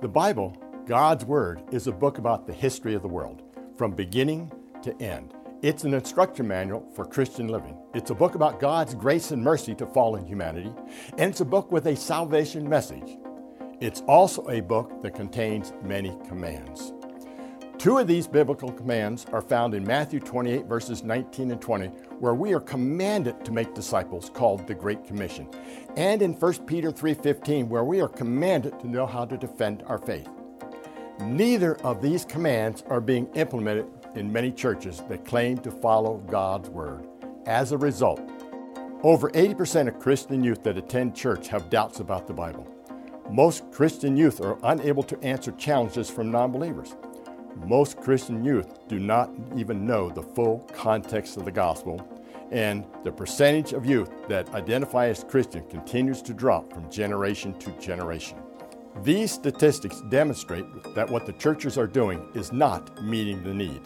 The Bible, God's Word, is a book about the history of the world, from beginning to end. It's an instruction manual for Christian living. It's a book about God's grace and mercy to fallen humanity, and it's a book with a salvation message. It's also a book that contains many commands. Two of these biblical commands are found in Matthew 28, verses 19 and 20, where we are commanded to make disciples called the Great Commission, and in 1 Peter 3:15, where we are commanded to know how to defend our faith. Neither of these commands are being implemented in many churches that claim to follow God's word. As a result, over 80% of Christian youth that attend church have doubts about the Bible. Most Christian youth are unable to answer challenges from non believers. Most Christian youth do not even know the full context of the gospel, and the percentage of youth that identify as Christian continues to drop from generation to generation. These statistics demonstrate that what the churches are doing is not meeting the need.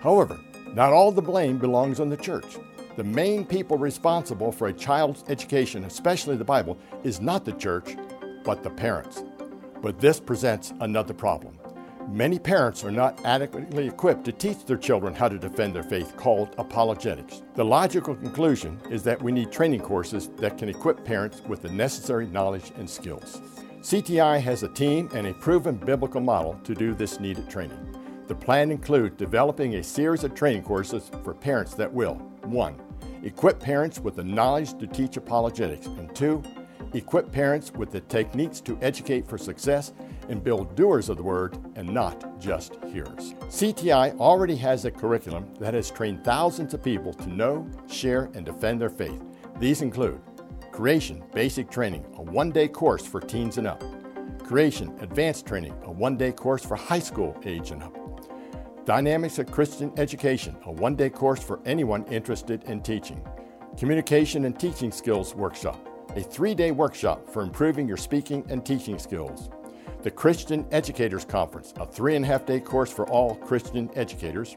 However, not all the blame belongs on the church. The main people responsible for a child's education, especially the Bible, is not the church, but the parents. But this presents another problem. Many parents are not adequately equipped to teach their children how to defend their faith, called apologetics. The logical conclusion is that we need training courses that can equip parents with the necessary knowledge and skills. CTI has a team and a proven biblical model to do this needed training. The plan includes developing a series of training courses for parents that will 1. Equip parents with the knowledge to teach apologetics, and 2. Equip parents with the techniques to educate for success and build doers of the word and not just hearers. CTI already has a curriculum that has trained thousands of people to know, share, and defend their faith. These include Creation Basic Training, a one day course for teens and up. Creation Advanced Training, a one day course for high school age and up. Dynamics of Christian Education, a one day course for anyone interested in teaching. Communication and Teaching Skills Workshop, a three day workshop for improving your speaking and teaching skills. The Christian Educators Conference, a three and a half day course for all Christian educators.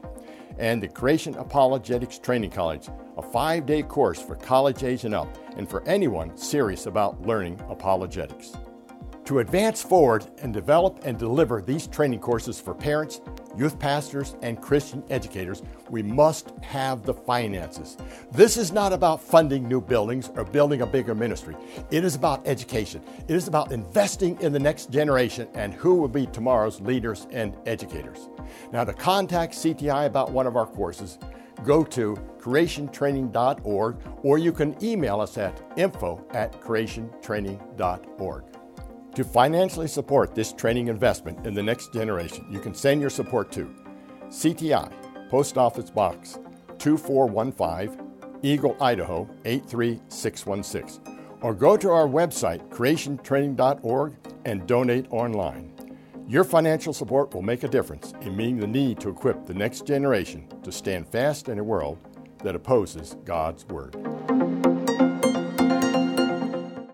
And the Creation Apologetics Training College, a five day course for college age and up, and for anyone serious about learning apologetics. To advance forward and develop and deliver these training courses for parents, youth pastors, and Christian educators, we must have the finances. This is not about funding new buildings or building a bigger ministry. It is about education. It is about investing in the next generation and who will be tomorrow's leaders and educators. Now, to contact CTI about one of our courses, go to creationtraining.org or you can email us at info at creationtraining.org. To financially support this training investment in the next generation, you can send your support to CTI, Post Office Box 2415, Eagle, Idaho 83616, or go to our website, creationtraining.org, and donate online. Your financial support will make a difference in meeting the need to equip the next generation to stand fast in a world that opposes God's Word.